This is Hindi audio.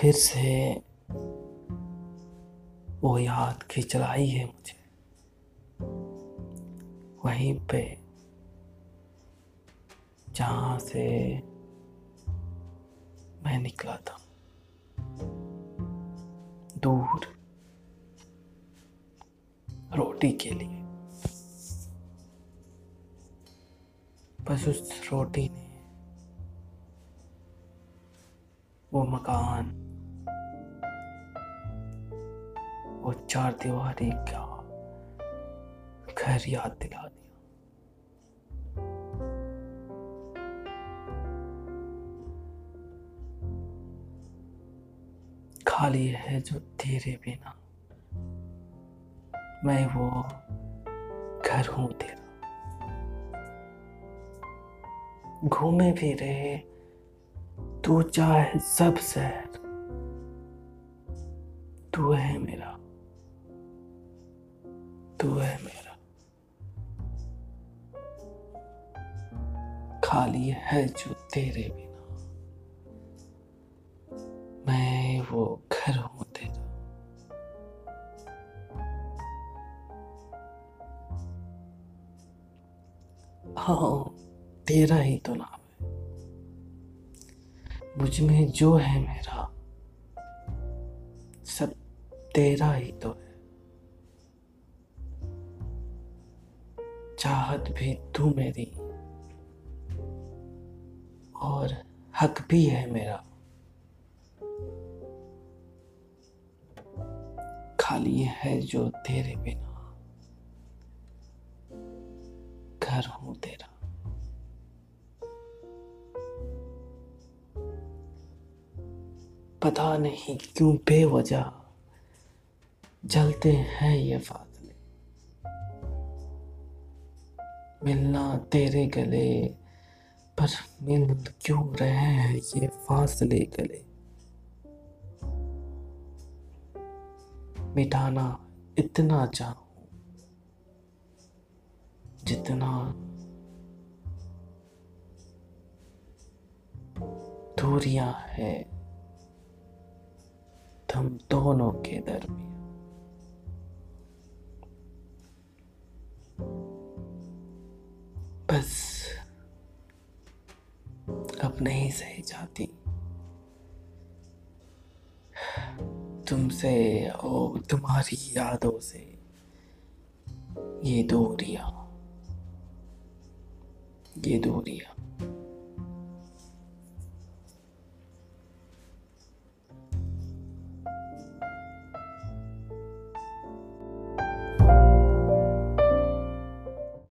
फिर से वो याद खिंचलाई है मुझे। वहीं पे जहाँ से मैं निकला था, दूर रोटी के लिए। बस उस रोटी ने वो मकान वो चार दीवारी क्या? घर याद दिला दिया। खाली है जो तेरे बिना। मैं वो घर हूँ तेरा। घूमे भी रहे, तू चाहे सब शहर तू है मेरा तू है मेरा। खाली है जो तेरे बिना। मैं वो घर हूँ तेरा। हाँ तेरा ही तो नाम है। मुझमें जो है मेरा, सब तेरा ही तो है। चाहत भी तू मेरी। और हक भी है मेरा। खाली है जो तेरे बिना। घर हूँ तेरा। पता नहीं क्यों बेवजह जलते हैं ये फासले मिलना तेरे गले, पर मिल क्यों रहे हैं ये फासले गले? मिटाना इतना चाहूँ, जितना दूरियाँ है तुम दोनों के दरमियान। बस अब नहीं सही जाती तुमसे और तुम्हारी यादों से ये दूरिया ये दूरियाँ।